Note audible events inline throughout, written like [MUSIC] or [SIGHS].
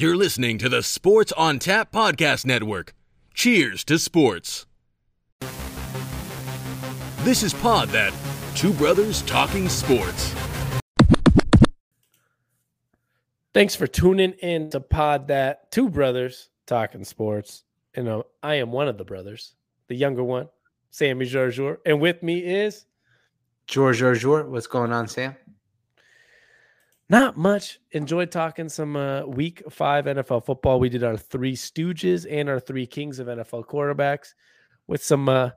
You're listening to the Sports on Tap Podcast Network. Cheers to sports. This is Pod That, two brothers talking sports. Thanks for tuning in to Pod That, two brothers talking sports. And uh, I am one of the brothers, the younger one, Sammy Jarjour. And with me is George Jarjour. What's going on, Sam? Not much. Enjoyed talking some uh, week five NFL football. We did our three stooges and our three kings of NFL quarterbacks with some uh,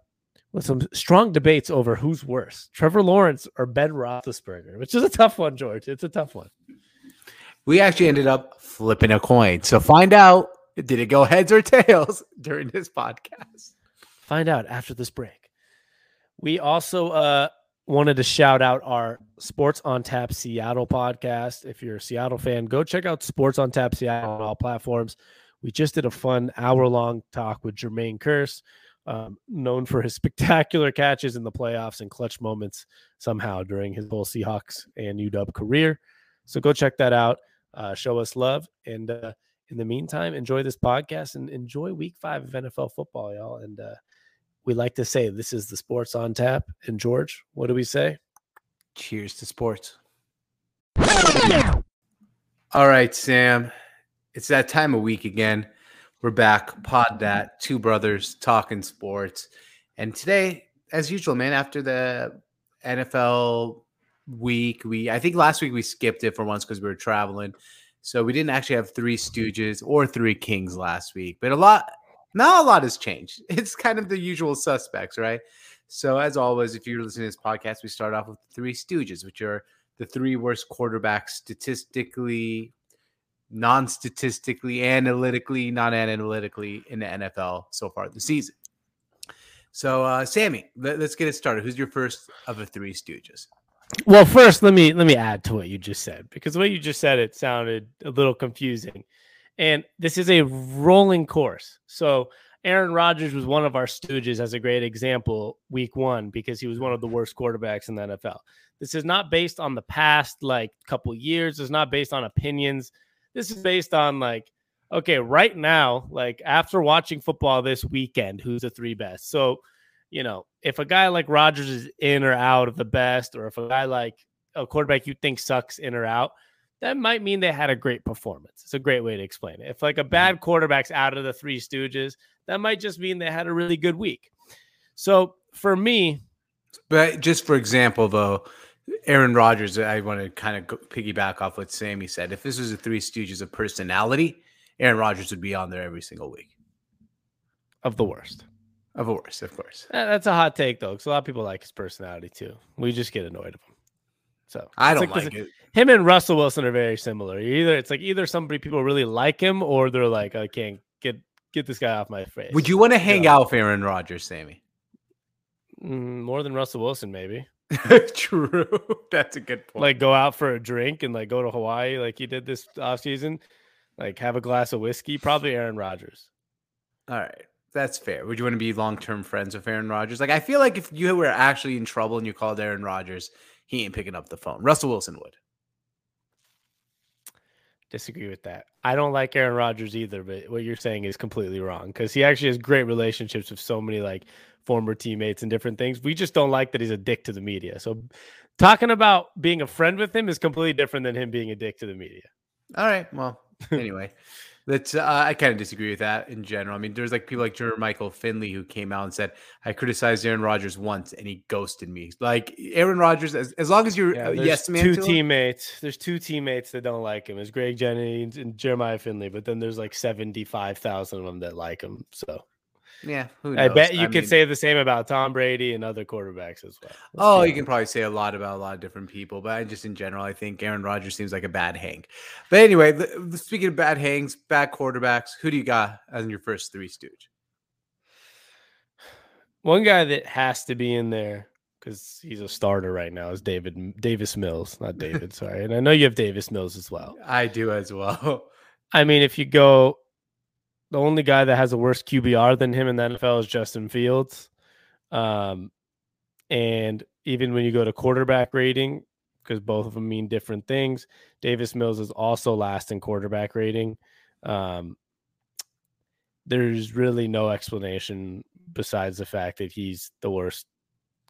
with some strong debates over who's worse, Trevor Lawrence or Ben Roethlisberger, which is a tough one, George. It's a tough one. We actually ended up flipping a coin. So find out did it go heads or tails [LAUGHS] during this podcast? Find out after this break. We also uh, wanted to shout out our Sports on Tap Seattle podcast. If you're a Seattle fan, go check out Sports on Tap Seattle on all platforms. We just did a fun hour long talk with Jermaine Kearse, um, known for his [LAUGHS] spectacular catches in the playoffs and clutch moments somehow during his whole Seahawks and UW career. So go check that out. Uh, show us love. And uh, in the meantime, enjoy this podcast and enjoy week five of NFL football, y'all. And uh, we like to say this is the sports on tap. And George, what do we say? Cheers to sports. All right, Sam. It's that time of week again. We're back. Pod that. Two brothers talking sports. And today, as usual, man, after the NFL week, we I think last week we skipped it for once because we were traveling. So we didn't actually have three Stooges or three Kings last week. But a lot not a lot has changed. [LAUGHS] It's kind of the usual suspects, right? So, as always, if you're listening to this podcast, we start off with three stooges, which are the three worst quarterbacks statistically, non statistically, analytically, non analytically in the NFL so far this season. So, uh, Sammy, let, us get it started. Who's your first of the three stooges? Well, first, let me let me add to what you just said because what you just said it sounded a little confusing. And this is a rolling course. So Aaron Rodgers was one of our stooges as a great example week one because he was one of the worst quarterbacks in the NFL. This is not based on the past like couple years. It's not based on opinions. This is based on like, okay, right now, like after watching football this weekend, who's the three best? So, you know, if a guy like Rodgers is in or out of the best, or if a guy like a quarterback you think sucks in or out, that might mean they had a great performance. It's a great way to explain it. If like a mm-hmm. bad quarterback's out of the three stooges, that might just mean they had a really good week. So for me, but just for example, though, Aaron Rodgers, I want to kind of piggyback off what Sammy said. If this was a three stooges of personality, Aaron Rodgers would be on there every single week. Of the worst. Of the worst, of course. That's a hot take, though, because a lot of people like his personality too. We just get annoyed of him. So I don't like, like it. Him and Russell Wilson are very similar. Either it's like either somebody people really like him, or they're like, I can't get get this guy off my face. Would you want to hang out with Aaron Rodgers, Sammy? Mm, more than Russell Wilson, maybe. [LAUGHS] True. That's a good point. Like go out for a drink and like go to Hawaii like he did this offseason. Like have a glass of whiskey. Probably Aaron Rodgers. All right. That's fair. Would you want to be long term friends with Aaron Rodgers? Like I feel like if you were actually in trouble and you called Aaron Rodgers, he ain't picking up the phone. Russell Wilson would. Disagree with that. I don't like Aaron Rodgers either, but what you're saying is completely wrong because he actually has great relationships with so many like former teammates and different things. We just don't like that he's a dick to the media. So talking about being a friend with him is completely different than him being a dick to the media. All right. Well, [LAUGHS] anyway. That's uh, I kind of disagree with that in general. I mean, there's like people like Jermichael Finley who came out and said I criticized Aaron Rodgers once and he ghosted me. Like Aaron Rodgers, as, as long as you're yeah, yes man, two teammates. Him. There's two teammates that don't like him. It's Greg Jennings and Jeremiah Finley, but then there's like seventy five thousand of them that like him. So yeah, I bet you I could mean, say the same about Tom Brady and other quarterbacks as well. Let's oh, you can probably say a lot about a lot of different people, but just in general, I think Aaron Rodgers seems like a bad hang. But anyway, speaking of bad hangs, bad quarterbacks, who do you got as your first three stooge? [SIGHS] One guy that has to be in there because he's a starter right now is David Davis Mills, not [LAUGHS] David. sorry, and I know you have Davis Mills as well. I do as well. I mean, if you go the only guy that has a worse QBR than him in the NFL is Justin Fields. Um, and even when you go to quarterback rating, because both of them mean different things, Davis Mills is also last in quarterback rating. Um, there's really no explanation besides the fact that he's the worst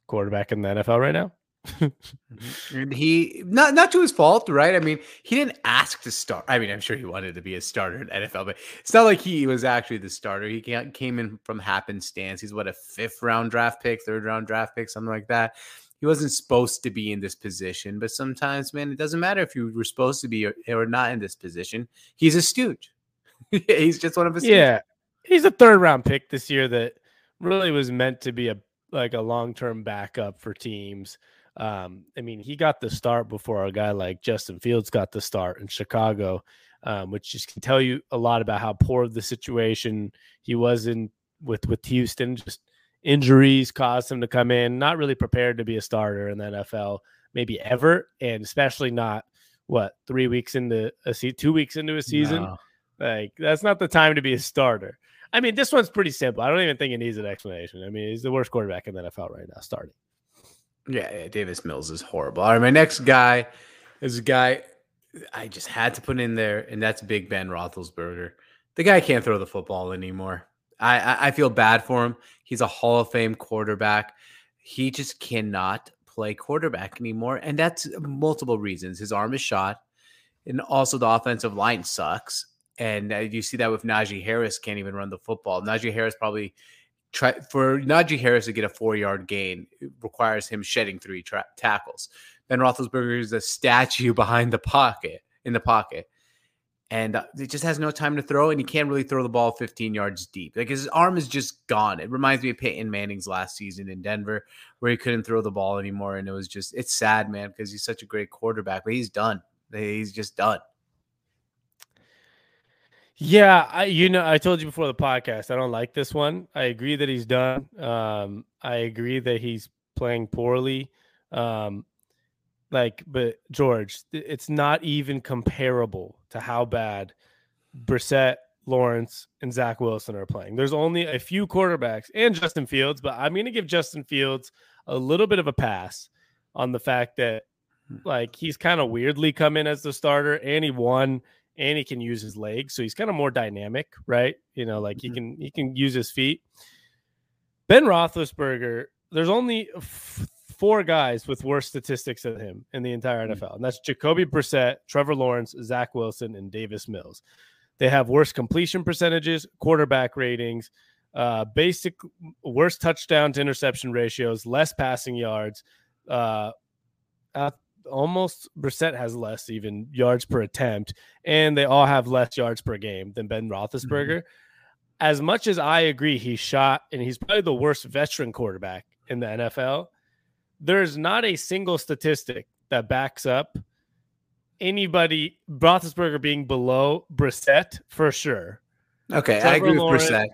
quarterback in the NFL right now. Mm-hmm. And he not not to his fault, right? I mean, he didn't ask to start. I mean, I'm sure he wanted to be a starter in NFL, but it's not like he was actually the starter. He came in from happenstance. He's what a fifth round draft pick, third round draft pick, something like that. He wasn't supposed to be in this position, but sometimes, man, it doesn't matter if you were supposed to be or, or not in this position. He's a stooge. [LAUGHS] he's just one of us. Yeah, he's a third round pick this year that really was meant to be a like a long term backup for teams. Um, I mean, he got the start before a guy like Justin Fields got the start in Chicago, um, which just can tell you a lot about how poor the situation he was in with with Houston. Just injuries caused him to come in, not really prepared to be a starter in the NFL, maybe ever, and especially not what three weeks into a season, two weeks into a season. No. Like that's not the time to be a starter. I mean, this one's pretty simple. I don't even think it needs an explanation. I mean, he's the worst quarterback in the NFL right now, starting. Yeah, yeah, Davis Mills is horrible. All right, my next guy is a guy I just had to put in there, and that's Big Ben Roethlisberger. The guy can't throw the football anymore. I, I, I feel bad for him. He's a Hall of Fame quarterback. He just cannot play quarterback anymore, and that's multiple reasons. His arm is shot, and also the offensive line sucks. And uh, you see that with Najee Harris can't even run the football. Najee Harris probably try for Najee Harris to get a four yard gain requires him shedding three tra- tackles. Ben Roethlisberger is a statue [LAUGHS] behind the pocket in the pocket, and uh, he just has no time to throw, and he can't really throw the ball 15 yards deep. Like his arm is just gone. It reminds me of Peyton Manning's last season in Denver, where he couldn't throw the ball anymore, and it was just it's sad, man, because he's such a great quarterback, but he's done. He's just done. Yeah, I, you know, I told you before the podcast, I don't like this one. I agree that he's done. Um, I agree that he's playing poorly. Um, like, but George, it's not even comparable to how bad Brissett, Lawrence, and Zach Wilson are playing. There's only a few quarterbacks and Justin Fields, but I'm going to give Justin Fields a little bit of a pass on the fact that, hmm. like, he's kind of weirdly come in as the starter and he won and he can use his legs, so he's kind of more dynamic, right? You know, like mm-hmm. he can he can use his feet. Ben Roethlisberger, there's only f- four guys with worse statistics than him in the entire NFL, mm-hmm. and that's Jacoby Brissett, Trevor Lawrence, Zach Wilson, and Davis Mills. They have worse completion percentages, quarterback ratings, uh, basic worst touchdown to interception ratios, less passing yards, uh, almost Brissett has less even yards per attempt, and they all have less yards per game than Ben Roethlisberger. Mm-hmm. As much as I agree, he's shot and he's probably the worst veteran quarterback in the NFL. There's not a single statistic that backs up anybody Roethlisberger being below Brissett for sure. Okay, Trevor I agree Lawrence, with Brissett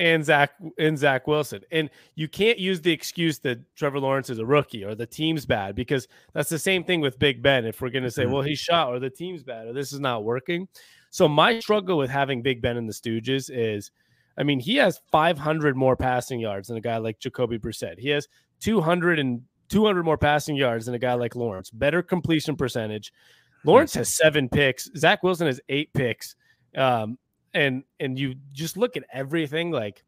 and Zach and Zach Wilson. And you can't use the excuse that Trevor Lawrence is a rookie or the team's bad because that's the same thing with Big Ben. If we're going to say, mm-hmm. well, he's shot or the team's bad or this is not working. So my struggle with having Big Ben in the Stooges is, I mean, he has 500 more passing yards than a guy like Jacoby Brissett. He has 200 and 200 more passing yards than a guy like Lawrence. Better completion percentage. Lawrence has seven picks. Zach Wilson has eight picks. Um, and and you just look at everything like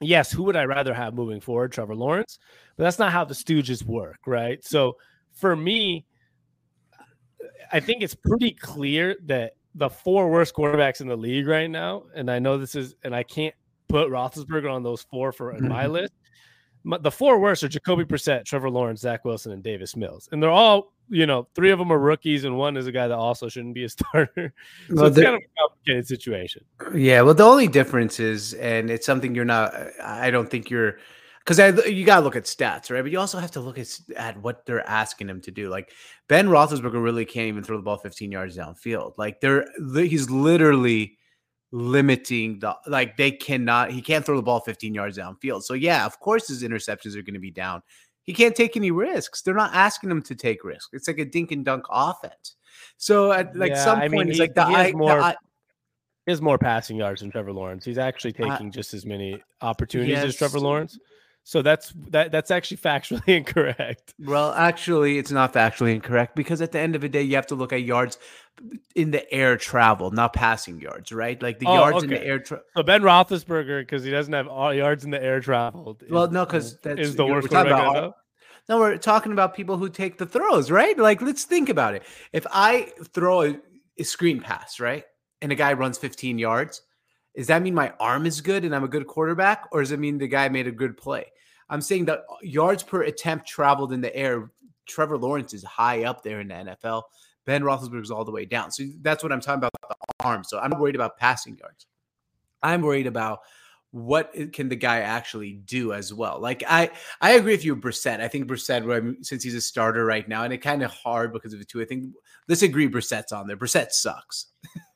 yes who would i rather have moving forward trevor lawrence but that's not how the stooges work right so for me i think it's pretty clear that the four worst quarterbacks in the league right now and i know this is and i can't put roethlisberger on those four for mm-hmm. my list the four worst are Jacoby Brissett, Trevor Lawrence, Zach Wilson, and Davis Mills, and they're all you know three of them are rookies, and one is a guy that also shouldn't be a [LAUGHS] starter. so well, it's kind of a complicated situation. Yeah, well, the only difference is, and it's something you're not. I don't think you're because you got to look at stats, right? But you also have to look at, at what they're asking him to do. Like Ben Roethlisberger really can't even throw the ball 15 yards downfield. Like they're he's literally limiting the like they cannot he can't throw the ball 15 yards downfield. So yeah, of course his interceptions are going to be down. He can't take any risks. They're not asking him to take risks. It's like a dink and dunk offense. So at like yeah, some I point, mean, it's he, like the, I, more, the I, he has more passing yards than Trevor Lawrence. He's actually taking uh, just as many opportunities as Trevor Lawrence. So that's that that's actually factually [LAUGHS] incorrect. Well, actually, it's not factually incorrect because at the end of the day, you have to look at yards in the air travel, not passing yards, right? Like the Oh, yards in the air. Tra- So Ben Roethlisberger, because he doesn't have all yards in the air traveled. well, is- no, because that's is the worst we're about? No, we're talking about people who take the throws, right? Like, let's think about it. If I throw a, a screen pass, right, and a guy runs 15 yards, does that mean my arm is good and I'm a good quarterback, or does it mean the guy made a good play? I'm saying that uh, yards per attempt traveled in the air. Trevor Lawrence is high up there in the NFL. Ben Roethlisberger is all the way down. So that's what I'm talking about the arm. So I'm worried about passing yards. I'm worried about what can the guy actually do as well. Like I, I agree with you, Brissett. I think Brissett, since he's a starter right now, and it kind of hard because of the two. I think let's agree Brissett's on there. Brissett sucks. [LAUGHS]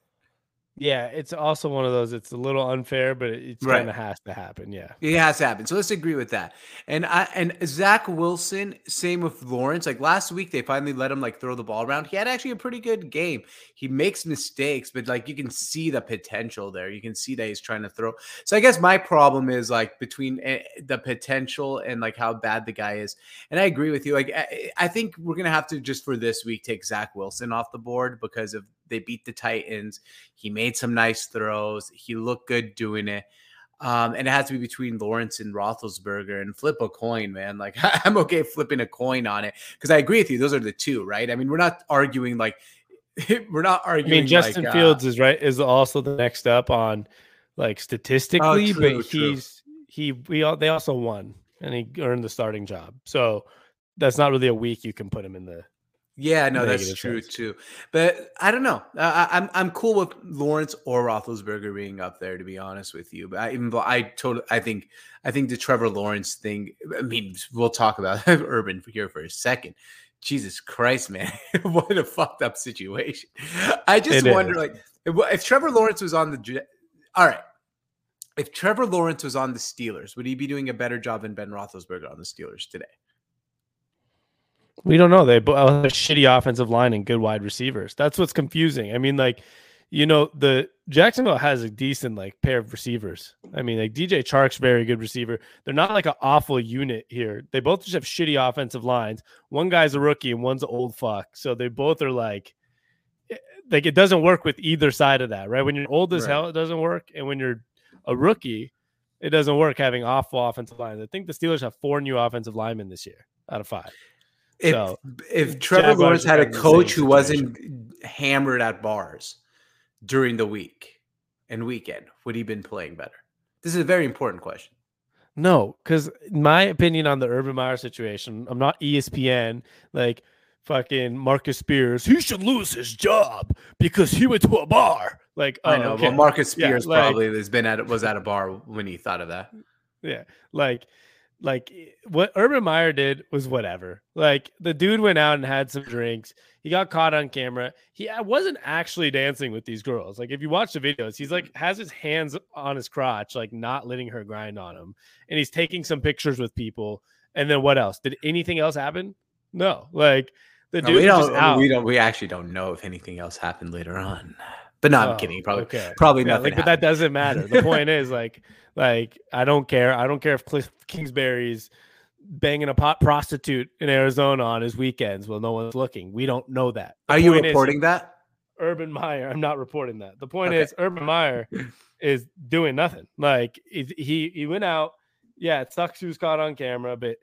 Yeah, it's also one of those. It's a little unfair, but it Right. kind of has to happen. Yeah. It has happened. So let's agree with that. And I and Zach Wilson, same with Lawrence. Like last week, they finally let him like throw the ball around. He had actually a pretty good game. He makes mistakes, but like you can see the potential there. You can see that he's trying to throw. So I guess my problem is like between eh, the potential and like how bad the guy is. And I agree with you. Like I, I think we're gonna have to just for this week take Zach Wilson off the board because of they beat the Titans. He made some nice throws. He looked good doing it. Um, and it has to be between Lawrence and Roethlisberger and flip a coin, man. Like [LAUGHS] I'm okay flipping a coin on it because I agree with you. Those are the two, right? I mean, we're not arguing like [LAUGHS] we're not arguing. I mean, Justin like, uh, Fields is right is also the next up on like statistically, Oh, true, but true. he's he we all they also won and he earned the starting job. So that's not really a week you can put him in the Yeah, no, that's true sense. too. But I don't know. Uh, I- I'm I'm cool with Lawrence or Roethlisberger being up there, to be honest with you. But I even though I totally I think I think the Trevor Lawrence thing. I mean, we'll talk about [LAUGHS] Urban here for a second. Jesus Christ, man, [LAUGHS] what a fucked up situation. I just It wonder, is. like, if, if Trevor Lawrence was on the, all right. If Trevor Lawrence was on the Steelers, would he be doing a better job than Ben Roethlisberger on the Steelers today? We don't know. They both have a shitty offensive line and good wide receivers. That's what's confusing. I mean, like, you know, the Jacksonville has a decent like pair of receivers. I mean, like DJ Chark's very good receiver. They're not like an awful unit here. They both just have shitty offensive lines. One guy's a rookie and one's an old fuck. So they both are like, eh, like it doesn't work with either side of that, right? When you're old as Right. hell, it doesn't work, and when you're a rookie, it doesn't work having awful offensive lines. I think the Steelers have four new offensive linemen this year out of five. If So, if Trevor Jaguars Lawrence had a kind of the coach who wasn't hammered at bars during the week and weekend, would he been playing better? This is a very important question. No, because my opinion on the Urban Meyer situation, I'm not ESPN, like fucking Marcus Spears. He should lose his job because he went to a bar. Like, I oh, know. okay. Well, Marcus Yeah, Spears like- probably has been at was at a bar when he thought of that. yeah, like, like eh, what Urban Meyer did was whatever. Like the dude went out and had some drinks. He got caught on camera. He wasn't actually dancing with these girls. Like if you watch the videos, he's like has his hands on his crotch, like not letting her grind on him, and he's taking some pictures with people. And then what else? Did anything else happen? No. Like the No, dude we was just don't. We don't. We actually don't know if anything else happened later on. But no, I'm Oh, kidding. Probably. okay. Probably Yeah, nothing. like, but that doesn't matter. The point is, like, [LAUGHS] like I don't care. I don't care if Cliff Kingsbury's banging a pot prostitute in Arizona on his weekends while no one's looking. We don't know that. The Are you point is, reporting that? Urban Meyer? I'm not reporting that. The point Okay. is, Urban Meyer [LAUGHS] is doing nothing. Like he he he went out. Yeah, it sucks he was caught on camera, but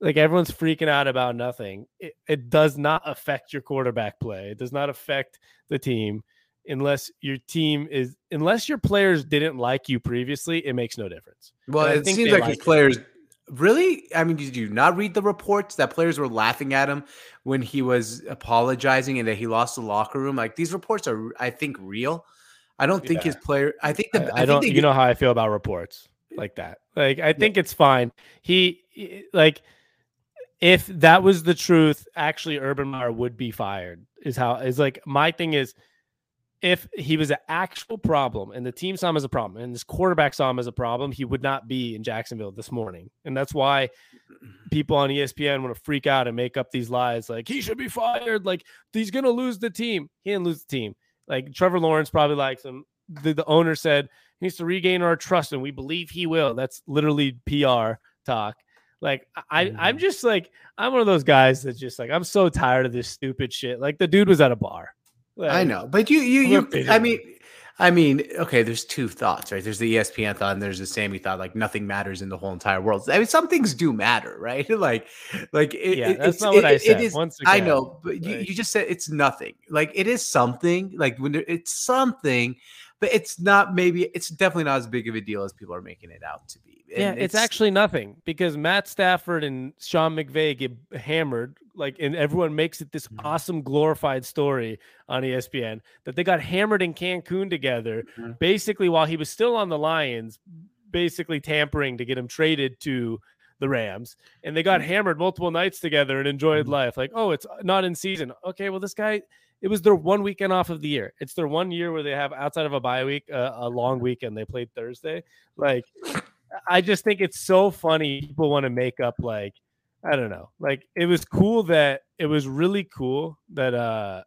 like everyone's freaking out about nothing. It, it does not affect your quarterback play. It does not affect the team unless your team is unless your players didn't like you previously. It makes no difference. Well, And it seems like his it. players really. I mean, did you not read the reports that players were laughing at him when he was apologizing and that he lost the locker room? Like these reports are, I think, real. I don't think Yeah. his player. I think the. I, I think don't. You get- know how I feel about reports like that. Like I think it's fine. He he- like if that was the truth, actually Urban Meyer would be fired. Is how is like my thing is if he was an actual problem and the team saw him as a problem and this quarterback saw him as a problem, he would not be in Jacksonville this morning. And that's why people on ESPN want to freak out and make up these lies like he should be fired, like he's gonna lose the team. He didn't lose the team. Like Trevor Lawrence probably likes him. The, the owner said he needs to regain our trust, and we believe he will. That's literally PR talk. Like I, Mm-hmm. I'm just like I'm one of those guys that just like I'm so tired of this stupid shit. Like the dude was at a bar. I know, but you, you, you. I mean, I mean, okay. There's two thoughts, right? There's the ESPN thought, and there's the Sammy thought. Like nothing matters in the whole entire world. I mean, some things do matter, [LAUGHS] right? like, like it, Yeah, that's it's- not what it- I said. is- Once I know, but you, you just said it's nothing. Like it is something. Like when there, it's something, but it's not. Maybe it's definitely not as big of a deal as people are making it out to be. Yeah, And it's, actually nothing because Matt Stafford and Sean McVay get hammered, like, and everyone makes it this Mhm. awesome glorified story on ESPN that they got hammered in Cancun together, Mhm. basically while he was still on the Lions, basically tampering to get him traded to the Rams, and they got hammered multiple nights together and enjoyed Mhm. life. Like, oh, it's not in season. Okay, well, this guy. It was their one weekend off of the year. It's their one year where they have outside of a bye week, uh, a long weekend. They played Thursday. Like, I just think it's so funny. People want to make up like I don't know. Like it was cool that it was really cool that uh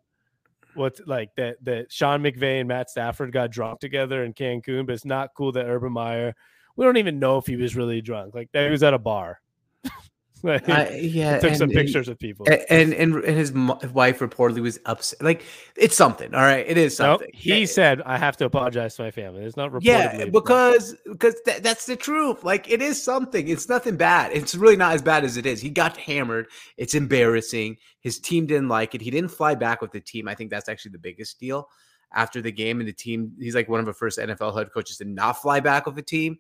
what's like that that Sean McVay and Matt Stafford got drunk together in Cancun, but it's not cool that Urban Meyer. We don't even know if he was really drunk. Like that he was at a bar. [LAUGHS] [LAUGHS] like, I, yeah, took some and- and- pictures of people. And and and his wife reportedly was upset. Like it's something. All right, it is Nope, something. he Eh, said I have to apologize to my family. It's not reportedly. yeah, because because tha- that's the truth. Like it is something. It's nothing bad. It's really not as bad as it is. He got hammered. It's embarrassing. His team didn't like it. He didn't fly back with the team. I think that's actually the biggest deal. After the game and the team, he's like one of the first NFL head coaches to not fly back with the team,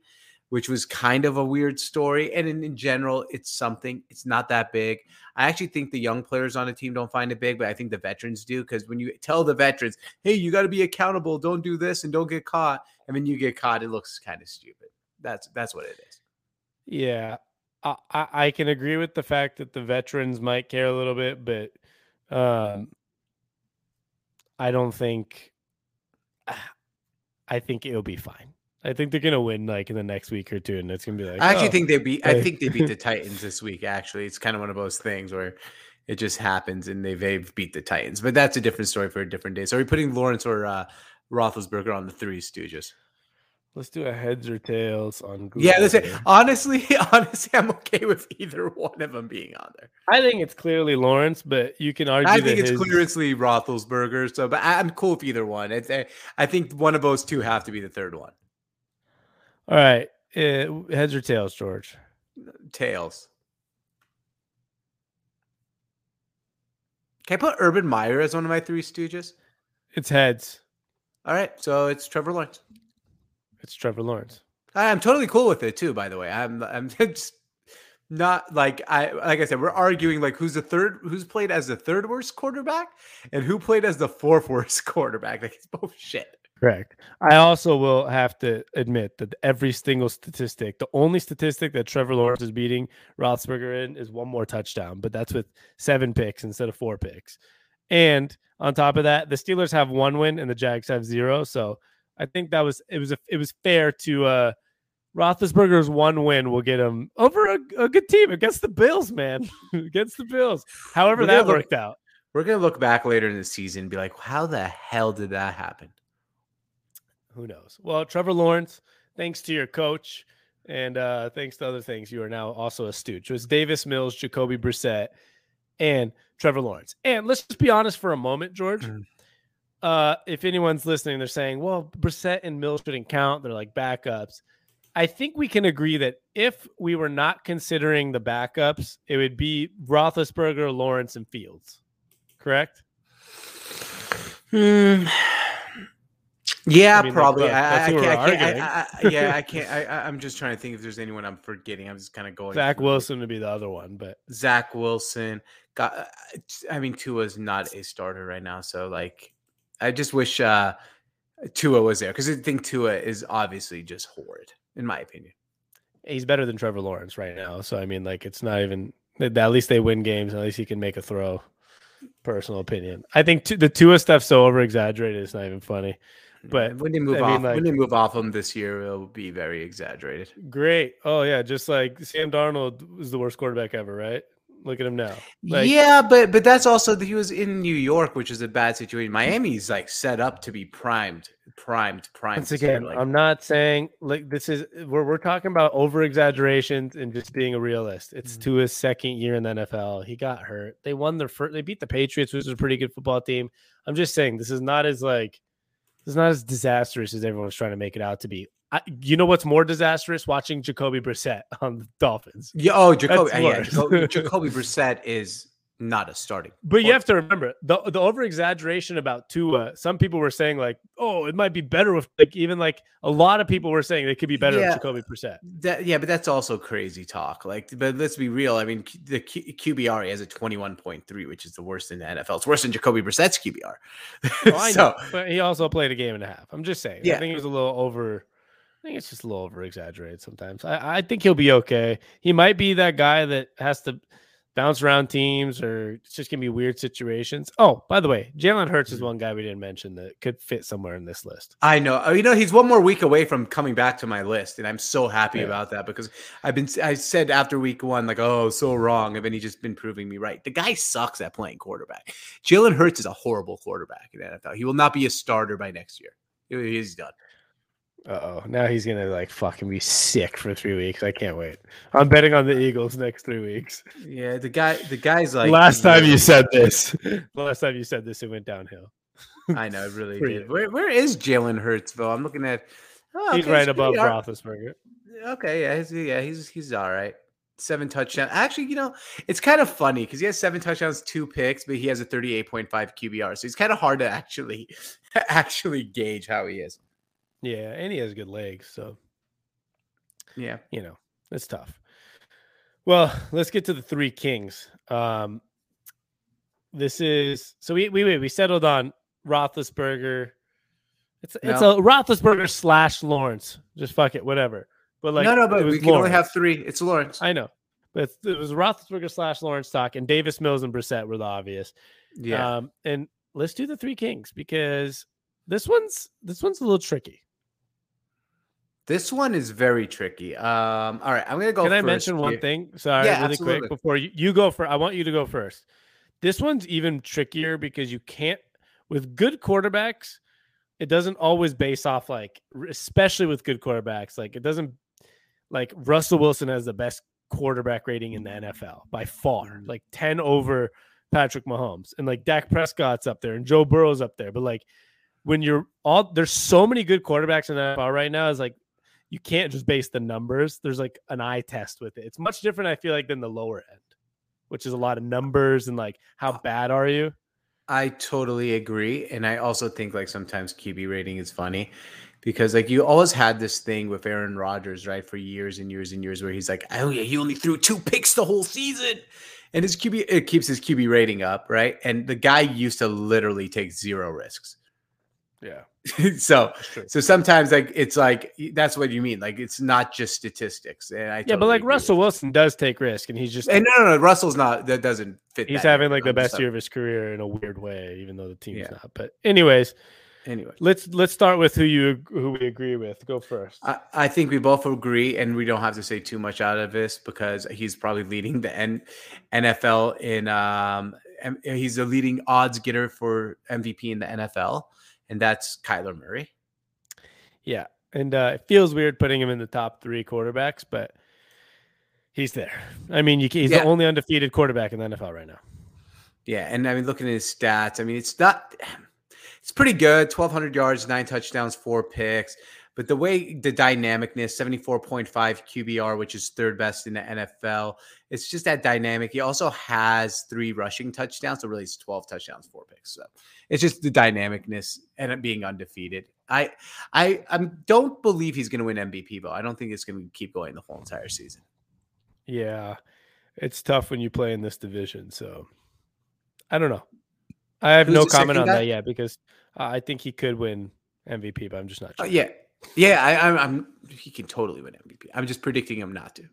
which was kind of a weird story. And in, in general, it's something. It's not that big. I actually think the young players on the team don't find it big, but I think the veterans do because when you tell the veterans, "Hey, you got to be accountable. Don't do this and don't get caught," and when you get caught, it looks kind of stupid. That's that's what it is. Yeah, I, I can agree with the fact that the veterans might care a little bit, but um, I don't think. [SIGHS] I think it'll be fine. I think they're gonna win like in the next week or two, and it's gonna be like. I actually oh, think they beat. I think they beat the [LAUGHS] Titans this week. Actually, it's kind of one of those things where it just happens and they they've beat the Titans. But that's a different story for a different day. So are we putting Lawrence or uh, Roethlisberger on the Three Stooges? Let's do a heads or tails on. Google Yeah, listen. here. Honestly, [LAUGHS] honestly, I'm okay with either one of them being on there. I think it's clearly Lawrence, but you can argue. I that think it's his- clearly Roethlisberger. So, but I'm cool with either one. It's, I think one of those two have to be the third one. All right, uh, heads or tails, George. Tails. Can I put Urban Meyer as one of my three stooges? It's heads. All right, so it's Trevor Lawrence. It's Trevor Lawrence. I'm totally cool with it too. By the way, I'm I'm [LAUGHS] just not like I like I said we're arguing like who's the third who's played as the third worst quarterback and who played as the fourth worst [LAUGHS] quarterback. Like it's both shit. Correct. I also will have to admit that every single statistic, the only statistic that Trevor Lawrence is beating Roethlisberger in is one more touchdown, but that's with seven picks instead of four picks. And on top of that, the Steelers have one win and the Jags have zero. So I think that was it was a, it was fair to uh Roethlisberger's one win will get him over a, a good team against the Bills, man. [LAUGHS] against the Bills. However, that look- worked out. We're gonna look back later in the season and be like, how the hell did that happen? Who knows? Well, Trevor Lawrence, thanks to your coach and uh, thanks to other things, you are now also a stooge. It was Davis Mills, Jacoby Brissett, and Trevor Lawrence. And let's just be honest for a moment, George. Mm. Uh, if anyone's listening, they're saying, well, Brissett and Mills shouldn't count. They're like backups. I think we can agree that if we were not considering the backups, it would be Roethlisberger, Lawrence, and Fields. Correct? Hmm. Yeah, I mean, probably. look, I, I, can't. I can't. I, I, yeah, I can't. I, I'm just trying to think if there's anyone I'm forgetting. I'm just kind of going. Zach through. Wilson would be the other one, but Zach Wilson. Got. uh, I mean, Tua Tua's not a starter right now, so like, I just wish uh Tua was there because I think Tua is obviously just horrid, in my opinion. he's better than Trevor Lawrence right now. So I mean, like it's not even at least they win games. At least he can make a throw. Personal opinion. I think t- the Tua stuff's so over exaggerated. It's not even funny. But, when they move I mean, off, like- when they move off him this year, it'll be very exaggerated. Great. Oh yeah, just like Sam Darnold was the worst quarterback ever, right? Look at him now. Like, yeah, but but that's also he was in New York, which is a bad situation. Miami's like set up to be primed, primed, primed. Once again, like, I'm not saying like this is we're we're talking about over exaggerations and just being a realist. It's Mhm. to his second year in the NFL. He got hurt. They won their first. They beat the Patriots, which is a pretty good football team. I'm just saying this is not as like is not as disastrous as everyone's trying to make it out to be. I, you know what's more disastrous? Watching Jacoby Brissett [LAUGHS] on the Dolphins. yeah, oh, Jacoby, yeah. Jacoby, Jacoby [LAUGHS] Brissett is not a starting. But you have to remember the the over exaggeration about Tua. Some people were saying like, "Oh, it might be better with like even like a lot of people were saying they could be better Yeah. with Jacoby Brissett." That, yeah, but that's also crazy talk. Like, but let's be real. I mean, the Q- QBR he has a twenty-one point three, which is the worst in the NFL. It's worse than Jacoby Brissett's QBR. Oh, I [LAUGHS] so know, but he also played a game and a half. I'm just saying. Yeah. I think it was a little over. I think it's just a little over exaggerated sometimes. I, I think he'll be okay. He might be that guy that has to bounce around teams or it's just gonna be weird situations. Oh, by the way, Jalen Hurts is Mhm. one guy we didn't mention that could fit somewhere in this list. I know. Oh, You know, he's one more week away from coming back to my list, and I'm so happy Yeah. about that because I've been. I said after week one, like, oh, so wrong, and then he's just been proving me right. The guy sucks at playing quarterback. Jalen Hurts is a horrible quarterback in the NFL. He will not be a starter by next year. He's done. Uh oh. Now he's gonna like fucking be sick for three weeks. I can't wait. I'm betting on the Eagles next three weeks. Yeah, the guy. The guy's like last time you said this. last time you said this, it went downhill. I know it really [LAUGHS] did. Where, where is Jalen Hurts though? I'm looking at. Oh, he's okay, right above pretty. Roethlisberger. Okay, yeah, he's, yeah, he's he's all right. Seven touchdowns. Actually, you know, it's kind of funny because he has seven touchdowns, two picks, but he has a 38.5 QBR. So it's kind of hard to actually [LAUGHS] actually gauge how he is. Yeah, and he has good legs, so Yeah. you know it's tough. Well, let's get to the three kings. Um, this is so we we we settled on Roethlisberger. It's it's No. a Roethlisberger slash Lawrence. Just fuck it, whatever. But like no, no, but we can only have three. It's Lawrence. I know, but it was Roethlisberger slash Lawrence talk, and Davis Mills and Brissett were the obvious. yeah. Um, and let's do the three kings because this one's this one's a little tricky. This one is very tricky. Um, all right, I'm gonna go. Can I mention one thing? Sorry, Yeah, really absolutely. quick before you, you go for. I want you to go first. This one's even trickier because you can't with good quarterbacks. It doesn't always base off like, especially with good quarterbacks. Like it doesn't like Russell Wilson has the best quarterback rating in the NFL by far, Mhm. like ten over Patrick Mahomes, and like Dak Prescott's up there and Joe Burrow's up there. But like when you're all there's so many good quarterbacks in the NFL right now, is like you can't just base the numbers. There's like an eye test with it. It's much different, I feel like, than the lower end, which is a lot of numbers and like how ah. bad are you? I totally agree. And I also think like sometimes QB rating is funny because like you always had this thing with Aaron Rodgers, right? For years and years and years where he's like, oh yeah, he only threw two picks the whole season. And his QB it keeps his QB rating up, right? And the guy used to literally take zero risks. Yeah, [LAUGHS] so so sometimes like it's like that's what you mean. Like it's not just statistics. And I Yeah, but like Russell you. Wilson does take risk, and he's just And no, no, no, Russell's not that doesn't fit. he's that having like the I'm just best year of his career in a weird way, even though the team's Yeah. not. But anyways, Anyway. let's let's start with who you who we agree with. Go first. I, I think we both agree, and we don't have to say too much out of this because he's probably leading the N, NFL in. Um, M- he's the leading odds getter for MVP in the NFL, and that's Kyler Murray. Yeah, and uh, it feels weird putting him in the top three quarterbacks, but he's there. I mean, you, he's Yeah. the only undefeated quarterback in the NFL right now. Yeah, and I mean, looking at his stats, I mean, it's not. It's pretty good. Twelve hundred yards, nine touchdowns, four picks. But the way the dynamicness, seventy four point five QBR, which is third best in the NFL, it's just that dynamic. He also has three rushing touchdowns, so really it's twelve touchdowns, four picks. So it's just the dynamicness and it being undefeated. I I I don't believe he's going to win MVP though. I don't think it's going to keep going the whole entire season. Yeah, it's tough when you play in this division. So I don't know. I have Who's no comment on guy? that yet because uh, I think he could win MVP, but I'm just not Uh, sure. yeah, yeah. I, I'm, I'm. He can totally win MVP. I'm just predicting him not to.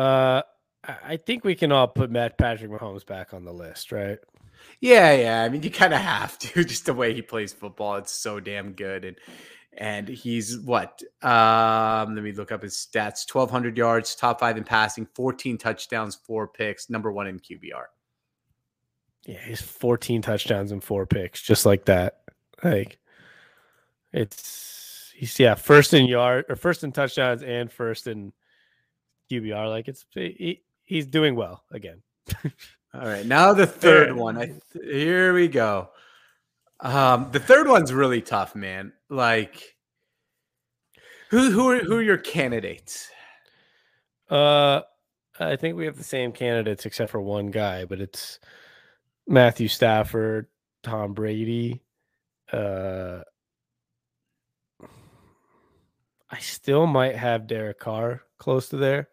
Uh, I think we can all put Matt Patrick Mahomes back on the list, right? Yeah, yeah. I mean, you kind of have to, [LAUGHS] just the way he plays football. It's so damn good, and and he's what? Um, let me look up his stats: twelve hundred yards, top five in passing, fourteen touchdowns, four picks, number one in QBR. Yeah, he's 14 touchdowns and four picks, just like that. Like it's he's yeah, first in yard or first in touchdowns and first in QBR. Like it's he, he's doing well again. [LAUGHS] All right, now the third one. I, here we go. Um, the third one's really tough, man. Like, who who are who are your candidates? Uh, I think we have the same candidates except for one guy, but it's Matthew Stafford, Tom Brady. Uh, I still might have Derek Carr close to there.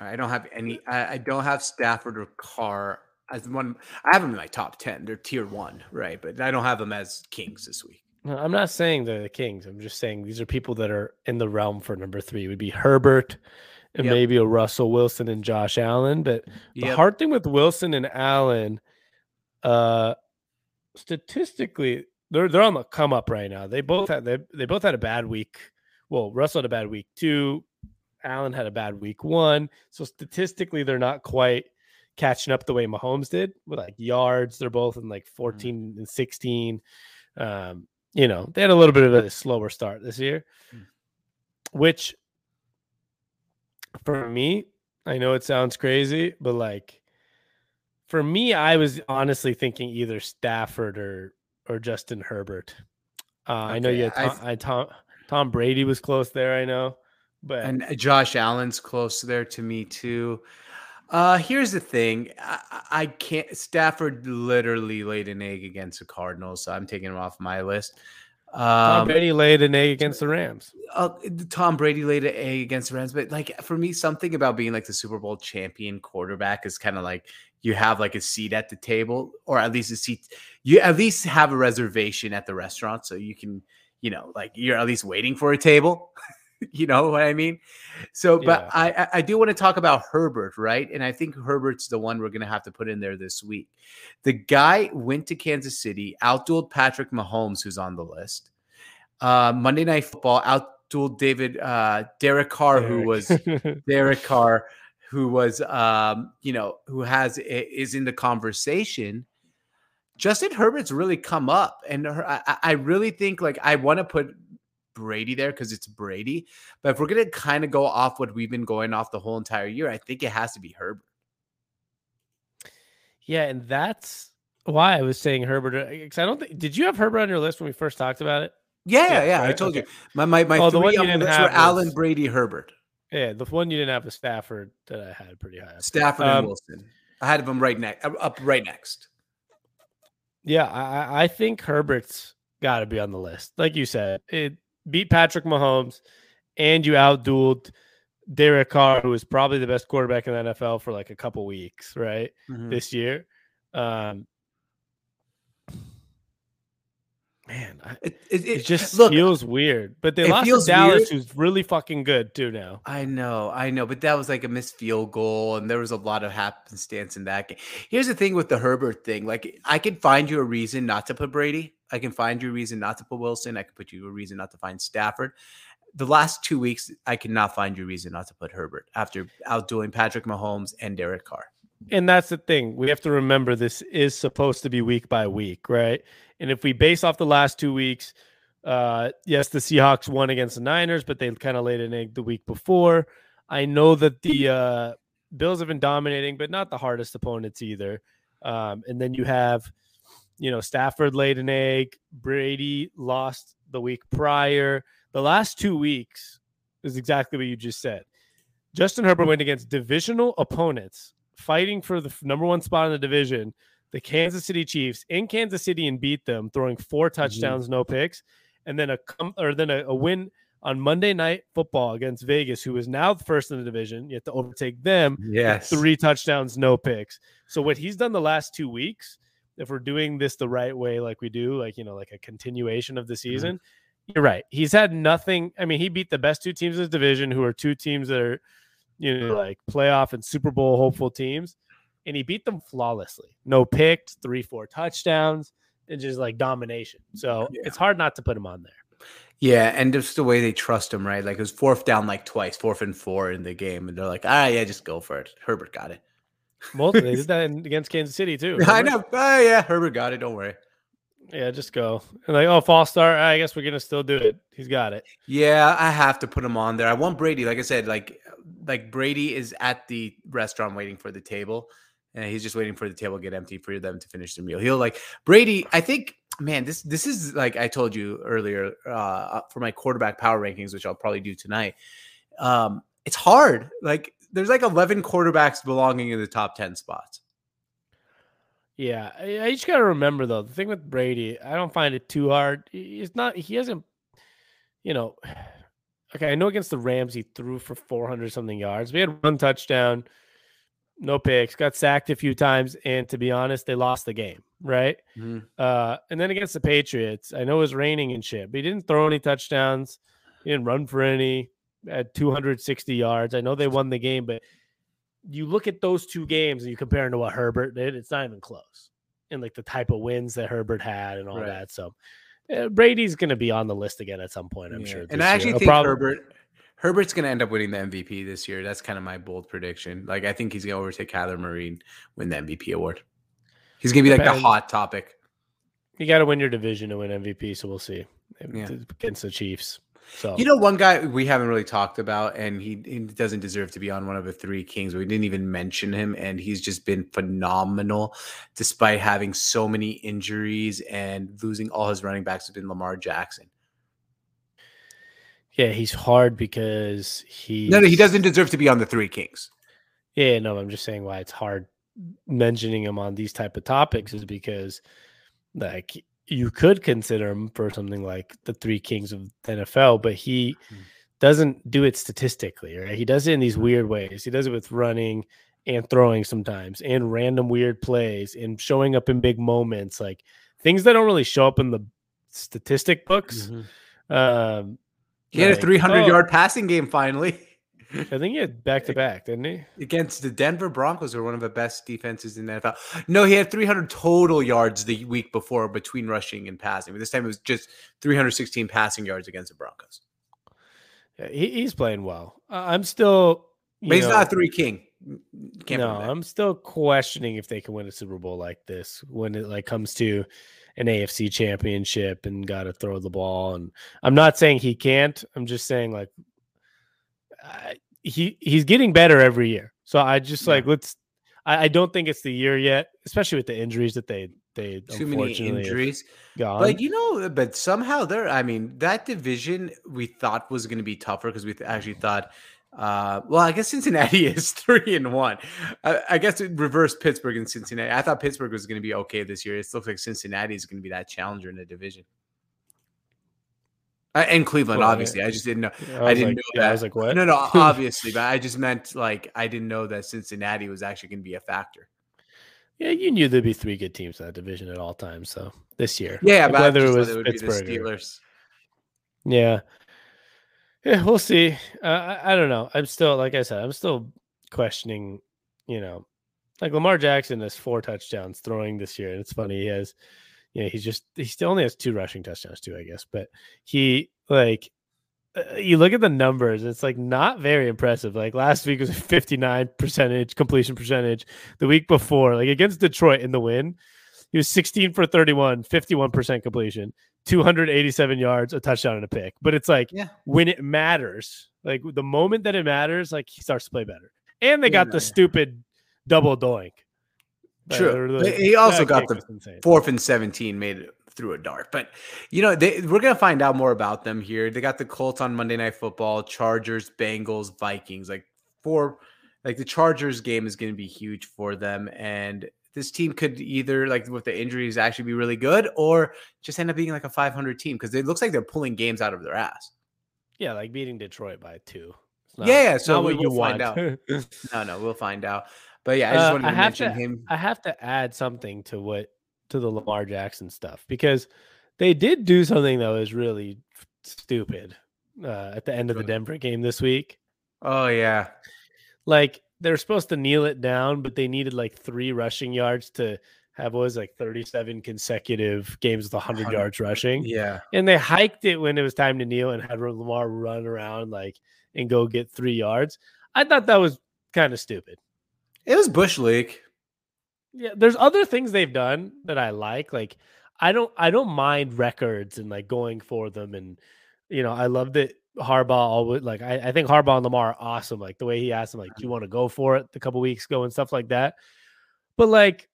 I don't have any. I, I don't have Stafford or Carr as one. I have them in my top ten. They're tier one, right? But I don't have them as kings this week. No, I'm not saying they're the Kings. I'm just saying these are people that are in the realm for number three. It would be Herbert and Yep. maybe a Russell Wilson and Josh Allen. But the Yep. hard thing with Wilson and Allen, uh, statistically, they're they're on the come up right now. They both had they, they both had a bad week. Well, Russell had a bad week two. Allen had a bad week one. So statistically, they're not quite catching up the way Mahomes did with like yards. They're both in like 14 and 16. Um, you know, they had a little bit of a slower start this year, Mm. which for me, I know it sounds crazy, but like for me, I was honestly thinking either Stafford or or Justin Herbert. Uh, I know you had I I, Tom Tom Brady was close there. I know, but And uh, Josh Allen's close there to me too. Uh, here's the thing. I, I can't. Stafford literally laid an egg against the Cardinals, so I'm taking him off my list. Tom Um, Brady laid an egg against the Rams. uh, Tom Brady laid an egg against the Rams, but like for me, something about being like the Super Bowl champion quarterback is kind of like you have like a seat at the table, or at least a seat. You at least have a reservation at the restaurant, so you can, you know, like you're at least waiting for a table. [LAUGHS] you know what I mean? So, but Yeah. I I- I do want to talk about Herbert, right? And I think Herbert's the one we're gonna have to put in there this week. The guy went to Kansas City, outdueled Patrick Mahomes, who's on the list. Uh, Monday Night Football outdueled David uh, Derek Carr, who was [LAUGHS] Derek Carr, who was um, you know, who has is in the conversation. Justin Herbert's really come up, and her- I, I- really think like I want to put Brady there because it's Brady. But if we're gonna kind of go off what we've been going off the whole entire year, I think it has to be Herbert. yeah, and that's why I was saying Herbert. Because I don't think did you have Herbert on your list when we first talked about it? Yeah, Yeah, yeah. I told okay. you my my my Oh, the three you on the list were have Allen, Brady, Herbert, Yeah, the one you didn't have was Stafford that I had pretty high. up. Stafford, Um, and Wilson. I had them right next, up right next. Yeah, I, I- think Herbert's got to be on the list. Like you said, it beat Patrick Mahomes, and you outdueled Derek Carr, who was probably the best quarterback in the NFL for like a couple weeks, right? Mhm. This year. Um, man, I, It, it, it just look. feels weird. But they lost to Dallas, weird. who's really fucking good too now. I know, I know, but that was like a missed field goal, and there was a lot of happenstance in that game. Here's the thing with the Herbert thing: like, I can find you a reason not to put Brady. I can find you a reason not to put Wilson. I can put you a reason not to find Stafford. The last two weeks, I cannot find you a reason not to put Herbert after outdoing Patrick Mahomes and Derek Carr. And that's the thing. We have to remember this is supposed to be week by week, right? And if we base off the last two weeks, uh, yes, the Seahawks won against the Niners, but they kind of laid an egg the week before. I know that the uh, Bills have been dominating, but not the hardest opponents either. Um, and then you have, you know, Stafford laid an egg. Brady lost the week prior. The last two weeks is exactly what you just said. Justin Herbert went against divisional opponents fighting for the number one spot in the division, the Kansas City Chiefs in Kansas City and beat them, throwing four mm-hmm. touchdowns, no picks, and then a come or then a, a win on Monday night football against Vegas, who is now the first in the division. You have to overtake them. Yes, Three touchdowns, no picks. So what he's done the last two weeks, if we're doing this the right way, like we do, like you know, like a continuation of the mm-hmm. season, you're right. He's had nothing. I mean, he beat the best two teams in his division, who are two teams that are, you know, like playoff and Super Bowl hopeful teams, and he beat them flawlessly. No picks, three, four touchdowns, and just like domination. So Yeah. it's hard not to put him on there. Yeah, and just the way they trust him, right? Like it was fourth down like twice, fourth and four in the game, and they're like, "Ah, yeah, just go for it." Herbert got it. They did [LAUGHS] that against Kansas City too. I know. Oh, yeah, Herbert got it. Don't worry. Yeah, just go. And like, oh, false start. I guess we're gonna still do it. He's got it. Yeah, I have to put him on there. I want Brady. Like I said, like like Brady is at the restaurant waiting for the table, and he's just waiting for the table to get empty for them to finish their meal. He'll like Brady. I think, man, this this is like I told you earlier uh, for my quarterback power rankings, which I'll probably do tonight. Um, it's hard. Like there's like 11 quarterbacks belonging in the top 10 spots. Yeah, I, just got to remember though the thing with Brady, I don't find it too hard. It's not. He hasn't. You know, [SIGHS] okay. I know against the Rams he threw for 400 something yards. We had one touchdown, no picks, got sacked a few times, and to be honest, they lost the game. Right. Mm-hmm. Uh, and then against the Patriots, I know it was raining and shit, but he didn't throw any touchdowns. He didn't run for any. At 260 yards. I know they won the game, but you look at those two games and you compare them to what Herbert did, it's not even close. And like the type of wins that Herbert had and all Right. that. So uh, Brady's going to be on the list again at some point, I'm Yeah. sure. And I actually He'll think Herbert Herbert's going to end up winning the MVP this year. That's kind of my bold prediction. Like I think he's going to overtake Kyler Murray win the MVP award. He's going to be like the hot topic. You got to win your division to win MVP. So we'll see Yeah. against the Chiefs. So You know, one guy we haven't really talked about, and he, he doesn't deserve to be on one of the three kings. We didn't even mention him, and he's just been phenomenal despite having so many injuries and losing all his running backs. Has been Lamar Jackson. Yeah, he's hard because he. No, no, he doesn't deserve to be on the three kings. Yeah, no, I'm just saying why it's hard mentioning him on these type of topics is because like you could consider him for something like the three kings of the NFL, but he Hmm. doesn't do it statistically, right? He does it in these weird ways. He does it with running and throwing sometimes and random weird plays and showing up in big moments, like things that don't really show up in the statistic books. Um He had a 300 oh, yard passing game finally I think he had back to back, didn't he? against the Denver Broncos, who are one of the best defenses in the NFL. No, he had 300 total yards the week before between rushing and passing, but this time it was just 316 passing yards against the Broncos. Yeah, he, he's playing well. Uh, I'm still, you But he's know, not a three king. Can't no, put him there. I'm still questioning if they can win a Super Bowl like this when it like comes to an AFC championship and got to throw the ball. And I'm not saying he can't. I'm just saying like I, he he's getting better every year. So I just Yeah. like let's. I, I don't think it's the year yet, especially with the injuries that they they Too many injuries. gone. But you know, uh, but somehow there, I mean, that division we thought was going to be tougher because we actually thought, uh, well, I guess Cincinnati [LAUGHS] is three and one. I, I guess it reversed Pittsburgh and Cincinnati. I thought Pittsburgh was going to be okay this year. It looks like Cincinnati is going to be that challenger in the division. Uh, and Cleveland, Well, obviously. I just didn't know. I, was didn't like, know yeah, I that. was like, what? No, no, [LAUGHS] obviously, but I just meant like I didn't know that Cincinnati was actually going to be a factor. Yeah, you knew there'd be three good teams in that division at all times. So this year, Yeah, Like, but I whether it was it would be Pittsburgh, the or- Steelers. yeah, yeah, we'll see. Uh, I, I don't know. I'm still, like I said, I'm still questioning. You know, like Lamar Jackson has four touchdowns throwing this year, and it's funny he has. Yeah, he's just he still only has two rushing touchdowns too, I guess. But he like uh, you look at the numbers, it's like not very impressive. Like last week was 59 percentage completion percentage. The week before, like against Detroit in the win, he was 16 for 31, 51% completion, 287 yards, a touchdown and a pick. But it's like Yeah. when it matters, like the moment that it matters, like he starts to play better. And they got the yeah. stupid double doink. True. But he also got the fourth and 17 made it through a dart. But, you know, they, we're going to find out more about them here. They got the Colts on Monday Night Football, Chargers, Bengals, Vikings. Like, four, like the Chargers game is going to be huge for them. And this team could either, like, with the injuries, actually be really good or just end up being like a 500 team because it looks like they're pulling games out of their ass. Yeah, like beating Detroit by two. It's Yeah, yeah, so not we what you will find out. [LAUGHS] No, no, we'll find out. But yeah, I just Uh, wanted to have mention to- him. I have to add something to what to the Lamar Jackson stuff because they did do something that was really stupid uh, at the end of the Denver game this week. Oh, yeah. Like they're supposed to kneel it down, but they needed like three rushing yards to have what was like 37 consecutive games with 100 yards rushing. Yeah. And they hiked it when it was time to kneel and had Lamar run around like and go get three yards. I thought that was kind of stupid. It was Bush League. Yeah, there's other things they've done that I like. Like I don't I don't mind records and like going for them and you know, I love that Harbaugh always like I, I think Harbaugh and Lamar are awesome. Like the way he asked him, like, do you mm-hmm. want to go for it a couple weeks ago and stuff like that. But like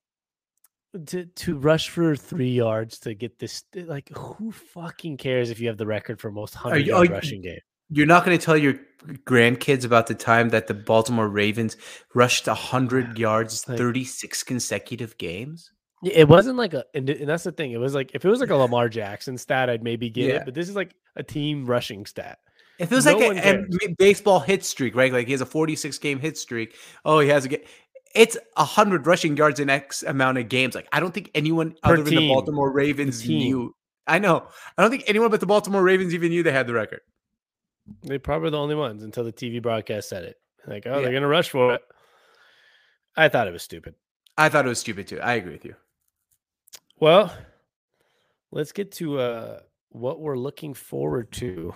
to to rush for three yards to get this like who fucking cares if you have the record for most hundred yard you- rushing game? You're not going to tell your grandkids about the time that the Baltimore Ravens rushed 100 yards Like- 36 consecutive games? It wasn't like a, and, and that's the thing. It was like if it was like a Lamar Jackson stat, I'd maybe get Yeah. it. But this is like a team rushing stat. It feels No like a, a baseball hit streak, right? Like he has a 46 game hit streak. Oh, he has a game. It's 100 rushing yards in X amount of games. Like, I don't think anyone Per other than the. Baltimore Ravens team. knew. I know. I don't think anyone but the Baltimore Ravens even knew they had the record. They probably were the only ones until the TV broadcast said it. Like, oh, Yeah. they're gonna rush for it. I thought it was stupid. I thought it was stupid too. I agree with you. Well, let's get to uh what we're looking forward to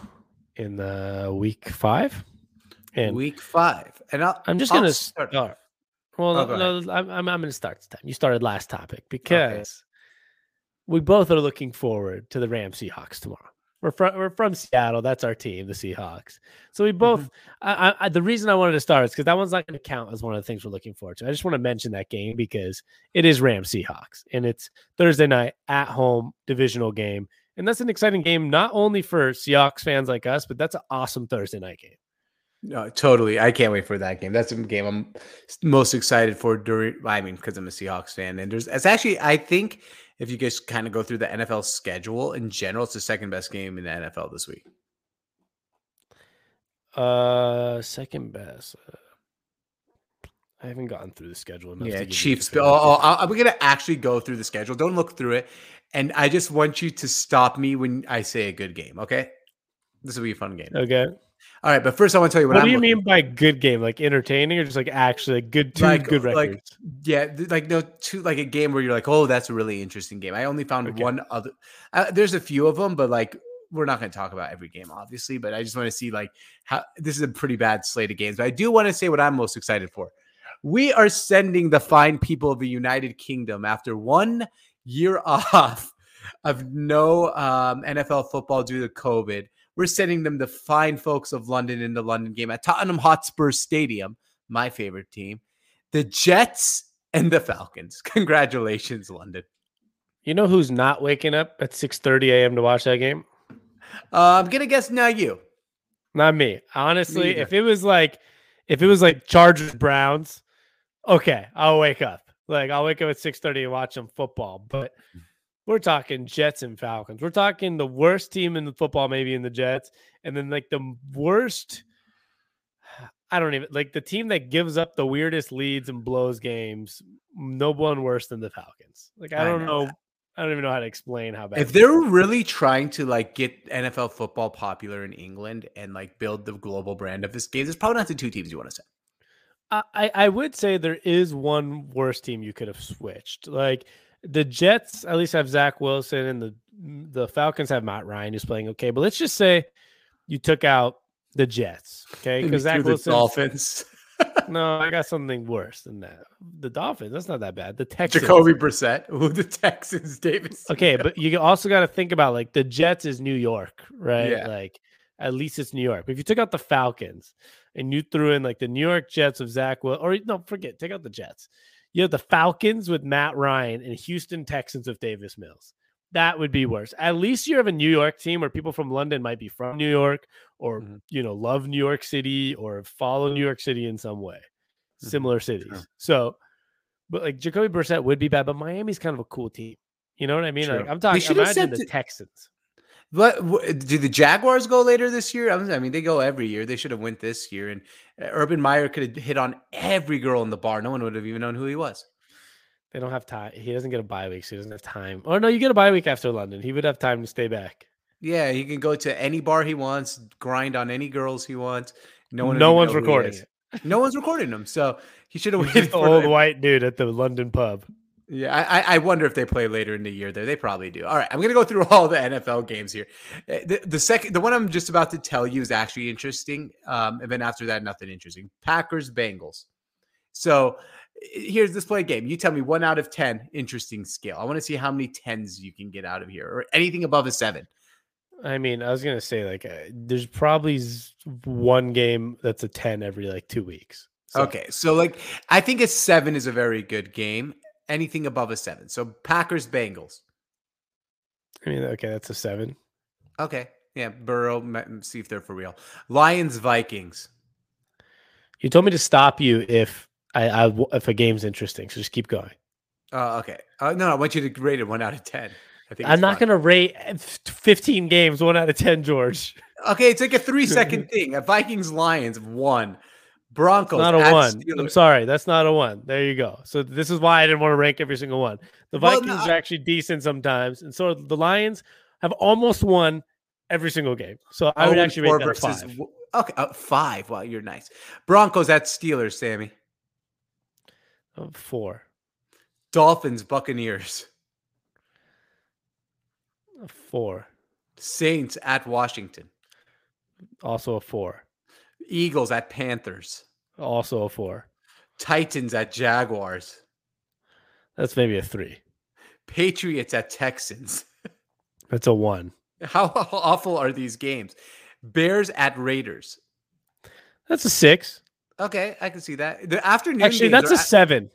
in the week five. And Week five. And I'll, I'm just I'll gonna start- start. Well, Oh, no, I'm, I'm I'm gonna start this time. You started last topic because we both are looking forward to the Rams Seahawks tomorrow. We're from we're from Seattle. That's our team, the Seahawks. So we both. Mm-hmm. I, I, I, the reason I wanted to start is because that one's not going to count as one of the things we're looking forward to. I just want to mention that game because it is Rams Seahawks and it's Thursday night at home divisional game, and that's an exciting game not only for Seahawks fans like us, but that's an awesome Thursday night game. No, totally. I can't wait for that game. That's the game I'm most excited for during. I mean, because I'm a Seahawks fan, and there's. It's actually. I think if you guys kind of go through the NFL schedule in general, it's the second best game in the NFL this week. Uh, second best. Uh, I haven't gotten through the schedule enough. Yeah, Chiefs. Oh, oh. We're gonna actually go through the schedule. Don't look through it, and I just want you to stop me when I say a good game. Okay, this will be a fun game. Okay. All right, but first I want to tell you what, What, I'm do you mean by good game? Like entertaining, or just like actually like good two Like- good like- records? Yeah, like no, two like a game where you're like, oh, that's a really interesting game. I only found Okay. one other. Uh, there's a few of them, but like we're not going to talk about every game, obviously. But I just want to see like how this is a pretty bad slate of games. But I do want to say what I'm most excited for. We are sending the fine people of the United Kingdom after one year [LAUGHS] off of no um, NFL football due to COVID. We're sending them the fine folks of London in the London game at Tottenham Hotspur Stadium, my favorite team the Jets and the Falcons. [LAUGHS] Congratulations, London. You know who's not waking up at six thirty a.m. to watch that game? Uh, I'm gonna guess not you. Not me. Honestly, either. if it was like, if it was like Chargers Browns, okay, I'll wake up. Like I'll wake up at six thirty and watch some football. But we're talking Jets and Falcons. We're talking the worst team in the football, maybe in the Jets, and then like the worst. I don't even like the team that gives up the weirdest leads and blows games. No one worse than the Falcons. Like I I don't know know. I don't even know how to explain how bad. If they're really trying to like get NFL football popular in England and like build the global brand of this game, there's probably not the two teams you want to send. I, I would say there is one worse team you could have switched. Like the Jets at least have Zach Wilson and the the Falcons have Matt Ryan who's playing okay. But let's just say you took out the Jets, okay? Because Zach Wilson. Dolphins, [LAUGHS] No, I got something worse than that. The Dolphins. That's not that bad. The Texans. Jacoby Brissett, [LAUGHS] ooh, the Texans, Davis. Okay, but you also got to think about like the Jets is New York, right? Yeah. Like at least it's New York. But if you took out the Falcons and you threw in like the New York Jets of Zach Will, or no, forget, take out the Jets. You have the Falcons with Matt Ryan and Houston Texans with Davis Mills. That would be worse. At least you have a New York team where people from London might be from New York or Mhm. you know love New York City or follow New York City in some way. Mhm. Similar cities. So, but like Jacoby Brissett would be bad, but Miami's kind of a cool team. You know what I mean? Like I'm talking. Imagine the it- Texans. What do the Jaguars go later this year? I mean, they go every year. They should have went this year. And uh, Urban Meyer could have hit on every girl in the bar. No one would have even known who he was. They don't have time. He doesn't get a bye week, so he doesn't have time. Or no, you get a bye week after London. He would have time to stay back. Yeah, he can go to any bar he wants, grind on any girls he wants. No one. no one's know who he recording it. No one's recording him. So he should [LAUGHS] have waited the old white dude at the London pub. Yeah, I, I wonder if they play later in the year there. They probably do. All right, I'm gonna go through [LAUGHS] all the NFL games here. Uh, the, the second, the one I'm just about to tell you is actually interesting. Um, and then after that, nothing interesting. Packers Bengals. So here's this play game. You tell me one out of ten interesting scale. I want to see how many tens you can get out of here, or anything above a seven. I mean, I was gonna say like uh, there's probably one game that's a ten every like two weeks. So. Okay, so like I think a seven is a very good game. Anything above a seven. So Packers Bengals. I mean, okay, that's a seven. Okay, yeah, Burrow. See if they're for real. Lions Vikings. You told me to stop you if I, I if a game's interesting. So just keep going. Uh, okay. Uh, no, I want you to rate it one out of ten. I think I'm not going to rate 15 games one out of 10, George. Okay, it's like a three [LAUGHS] second thing. A Vikings Lions one. Broncos. Not a one. Steelers. I'm sorry, that's not a one. There you go. So this is why I didn't want to rank every single one. The Vikings well, no, are actually decent sometimes, and so the Lions have almost won every single game. So I would oh, actually rate that versus, five. Okay, uh, five. Wow, you're nice. Broncos at Steelers, Sammy. Uh, four. Dolphins, Buccaneers. A four. Saints at Washington. Also a four. Eagles at Panthers. Also a four. Titans at Jaguars. That's maybe a three. Patriots at Texans. [LAUGHS] That's a one. How, [LAUGHS] awful are these games? Bears at Raiders. That's a six. Okay, I can see that. The afternoon actually that's a at, seven.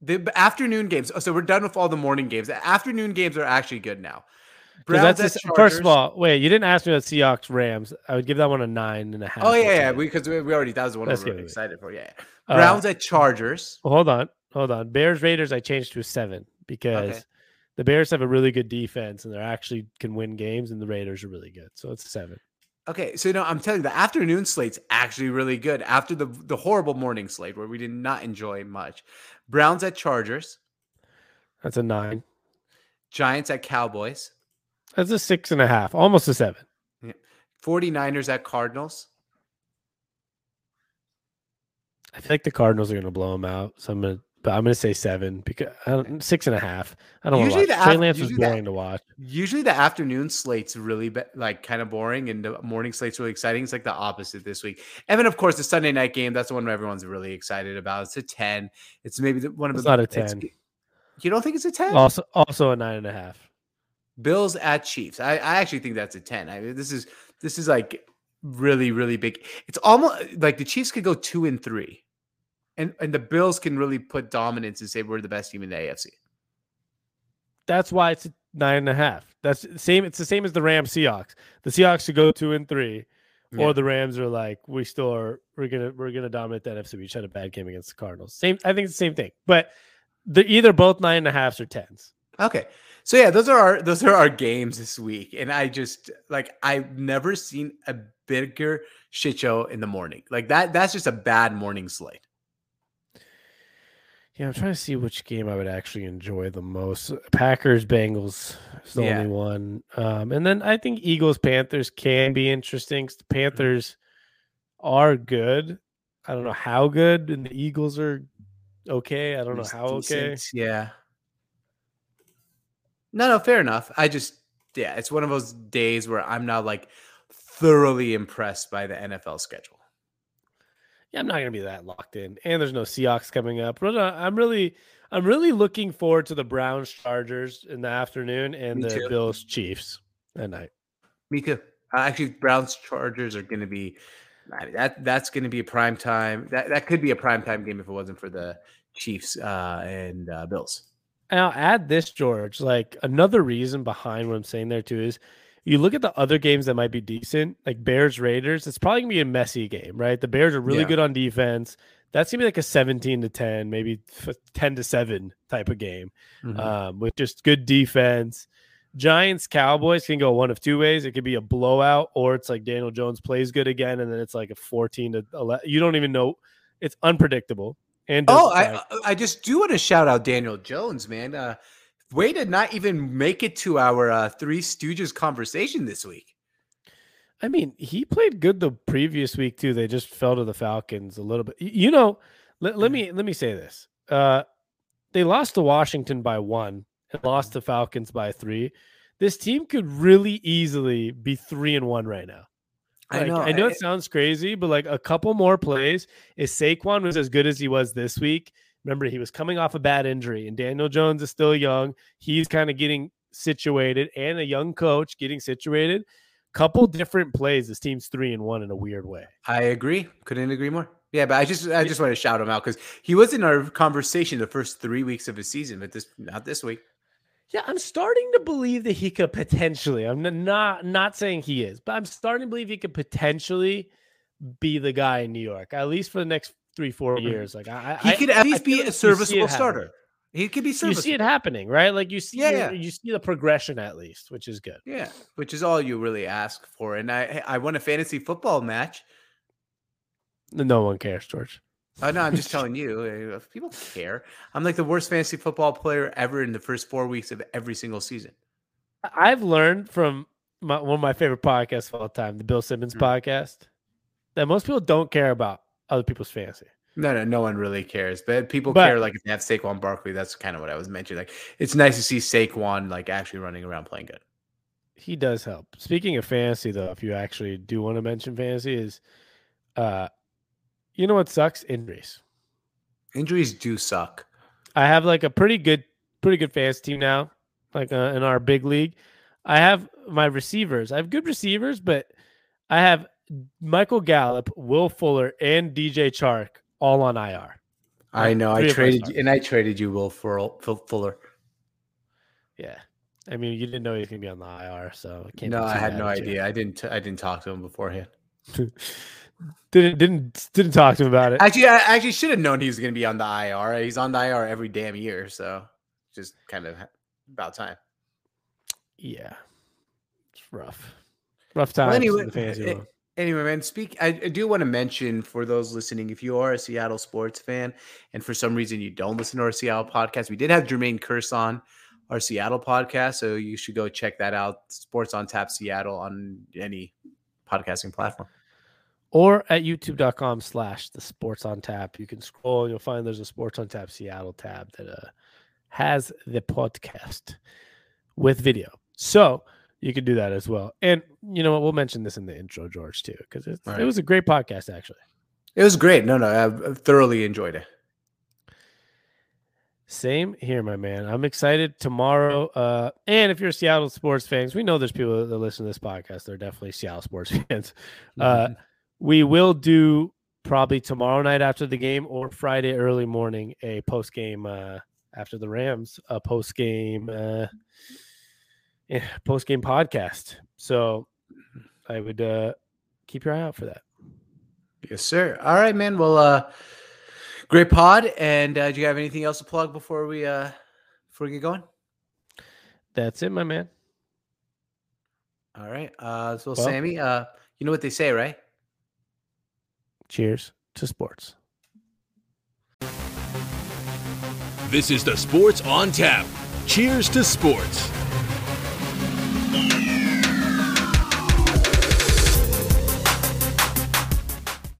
The afternoon games. Oh, so we're done with all the morning games. The afternoon games are actually good now. Browns that's a, first of all, wait, you didn't ask me about Seahawks Rams. I would give that one a nine and a half. Oh yeah, yeah, because we, we, already that was the one we were excited for. Yeah, uh, Browns at Chargers. Well, hold on, hold on. Bears Raiders, I changed to a seven because okay. the Bears have a really good defense and they actually can win games, and the Raiders are really good, so it's a seven. Okay, so you know, I'm telling you, the afternoon slate's actually really good after the the horrible morning slate where we did not enjoy much. Browns at Chargers. That's a nine. Giants at Cowboys. That's a six and a half, almost a seven. Yeah. 49ers at Cardinals. I feel like the Cardinals are going to blow them out. So I'm going to but I'm going to say seven because six and a half. I don't usually watch. Trey Lance is boring the, to watch. Usually the afternoon slate's really be, like kind of boring, and the morning slate's really exciting. It's like the opposite this week. And then of course the Sunday night game. That's the one everyone's really excited about. It's a ten. It's maybe the, one of it's the. Not a ten. You don't think it's a ten? Also, also a nine and a half. Bills at Chiefs. I, I actually think that's a ten. I mean, this is this is like really really big. It's almost like the Chiefs could go two and three and and the Bills can really put dominance and say we're the best team in the AFC. That's why it's nine and a half. That's the same. It's the same as the Rams Seahawks. The Seahawks should go two and three, yeah. or the Rams are like we still are. We're gonna we're gonna dominate the NFC. We just had a bad game against the Cardinals. Same. I think it's the same thing. But the either both nine and a halfs or tens. Okay. So yeah, those are our those are our games this week, and I just like I've never seen a bigger shit show in the morning. Like that. That's just a bad morning slate. Yeah, I'm trying to see which game I would actually enjoy the most. Packers Bengals is the yeah. only one, um, and then I think Eagles Panthers can be interesting. The mm-hmm. Panthers are good. I don't know how good, and the Eagles are okay. I don't know how decent. okay. Yeah. No, no, fair enough. I just, yeah, it's one of those days where I'm not like thoroughly impressed by the NFL schedule yeah, I'm not gonna be that locked in. And there's no Seahawks coming up. But uh, I'm really, I'm really looking forward to the Browns Chargers in the afternoon and Me the too. Bills Chiefs at night. Me too. Uh, actually, Browns Chargers are going to be that. That's going to be a prime time. That that could be a prime time game if it wasn't for the Chiefs uh, and uh, Bills. And I'll add this, George. Like another reason behind what I'm saying there too is you look at the other games that might be decent, like Bears Raiders, it's probably gonna be a messy game, right? The Bears are really yeah. good on defense. That's gonna be like a 17 to 10, maybe 10 to 7 type of game mm-hmm. um, with just good defense. Giants Cowboys can go one of two ways. It could be a blowout, or it's like Daniel Jones plays good again, and then it's like a 14 to 11. You don't even know. It's unpredictable. And oh, I I just do want to shout out Daniel Jones, man. Uh, Way to not even make it to our uh, Three Stooges conversation this week. I mean, he played good the previous week too. They just fell to the Falcons a little bit. You know, let, let me let me say this. Uh, they lost to Washington by one and lost to Falcons by three. This team could really easily be three and one right now. Like, I know. I know I- it sounds crazy, but like a couple more plays, if Saquon was as good as he was this week, remember he was coming off a bad injury, and Daniel Jones is still young. He's kind of getting situated, and a young coach getting situated. Couple different plays. This team's three and one in a weird way. I agree. Couldn't agree more. Yeah, but I just I just want to shout him out because he was in our conversation the first three weeks of his season, but this not this week. Yeah, I'm starting to believe that he could potentially. I'm not not saying he is, but I'm starting to believe he could potentially be the guy in New York, at least for the next three, four mm-hmm. years. Like I, He I- could I at least feel be like a you see it serviceable starter. He could be serviceable. You see it happening, right? Like you see, Yeah, yeah. you see the progression at least, which is good. Yeah, which is all you really ask for. And I I won a fantasy football match. No one cares, George. Oh no, I'm just telling you, uh, if people care. I'm like the worst fantasy football player ever in the first four weeks of every single season. I've learned from my, one of my favorite podcasts of all time, the Bill Simmons Mm. podcast, that most people don't care about other people's fantasy. No, no, no one really cares. But people But- care like if they have Saquon Barkley. That's kind of what I was mentioning. Like it's nice to see Saquon like actually running around playing good. He does help. Speaking of fantasy, though, if you actually do want to mention fantasy, is uh, you know what sucks? Injuries. Injuries do suck. I have like a pretty good, pretty good fantasy team now, like uh, in our big league. I have my receivers. I have good receivers, but I have Michael Gallup, Will Fuller, and DJ Chark all on IR. I know. I three my traded and I traded you, Will Full- Full- Fuller. Yeah. I mean, you didn't know he was going to be on the IR, so can't No, I had no idea. I didn't. I didn't talk to him beforehand. [LAUGHS] didn't didn't didn't talk to him about it. Actually, I actually should have known he was going to be on the IR. He's on the IR every damn year, so just kind of about time. yeah, it's rough, rough Well, anyway, fantasy eh. Anyway, man, speak. I, I do want to mention for those listening, if you are a Seattle sports fan, and for some reason you don't listen to our Seattle podcast, we did have Jermaine Kearse on our Seattle podcast, so you should go check that out. Sports on Tap Seattle on any podcasting platform. Or at youtube.com slash the sports on tap. You can scroll and you'll find there's a sports on tap seattle tab that uh, has the podcast with video. So you can do that as well. And you know what? We'll mention this in the intro george too because it, Right. it was a great podcast actually. It was great. No, no, I thoroughly enjoyed it. same here my man. I'm excited tomorrow uh and if you're seattle sports fans we know there's people that listen to this podcast they're definitely seattle sports [LAUGHS] fans uh we will do probably tomorrow night after the game or Friday early morning a post game uh, after the Rams a post game uh, post game podcast. So I would uh, keep your eye out for that. yes, sir. All right, man. Well, uh, great pod. And uh, do you have anything else to plug before we uh before we get going? That's it, my man. All right. Uh, so Well- Sammy, uh, you know what they say, right? Cheers to sports. This is the Sports on Tap. Cheers to sports.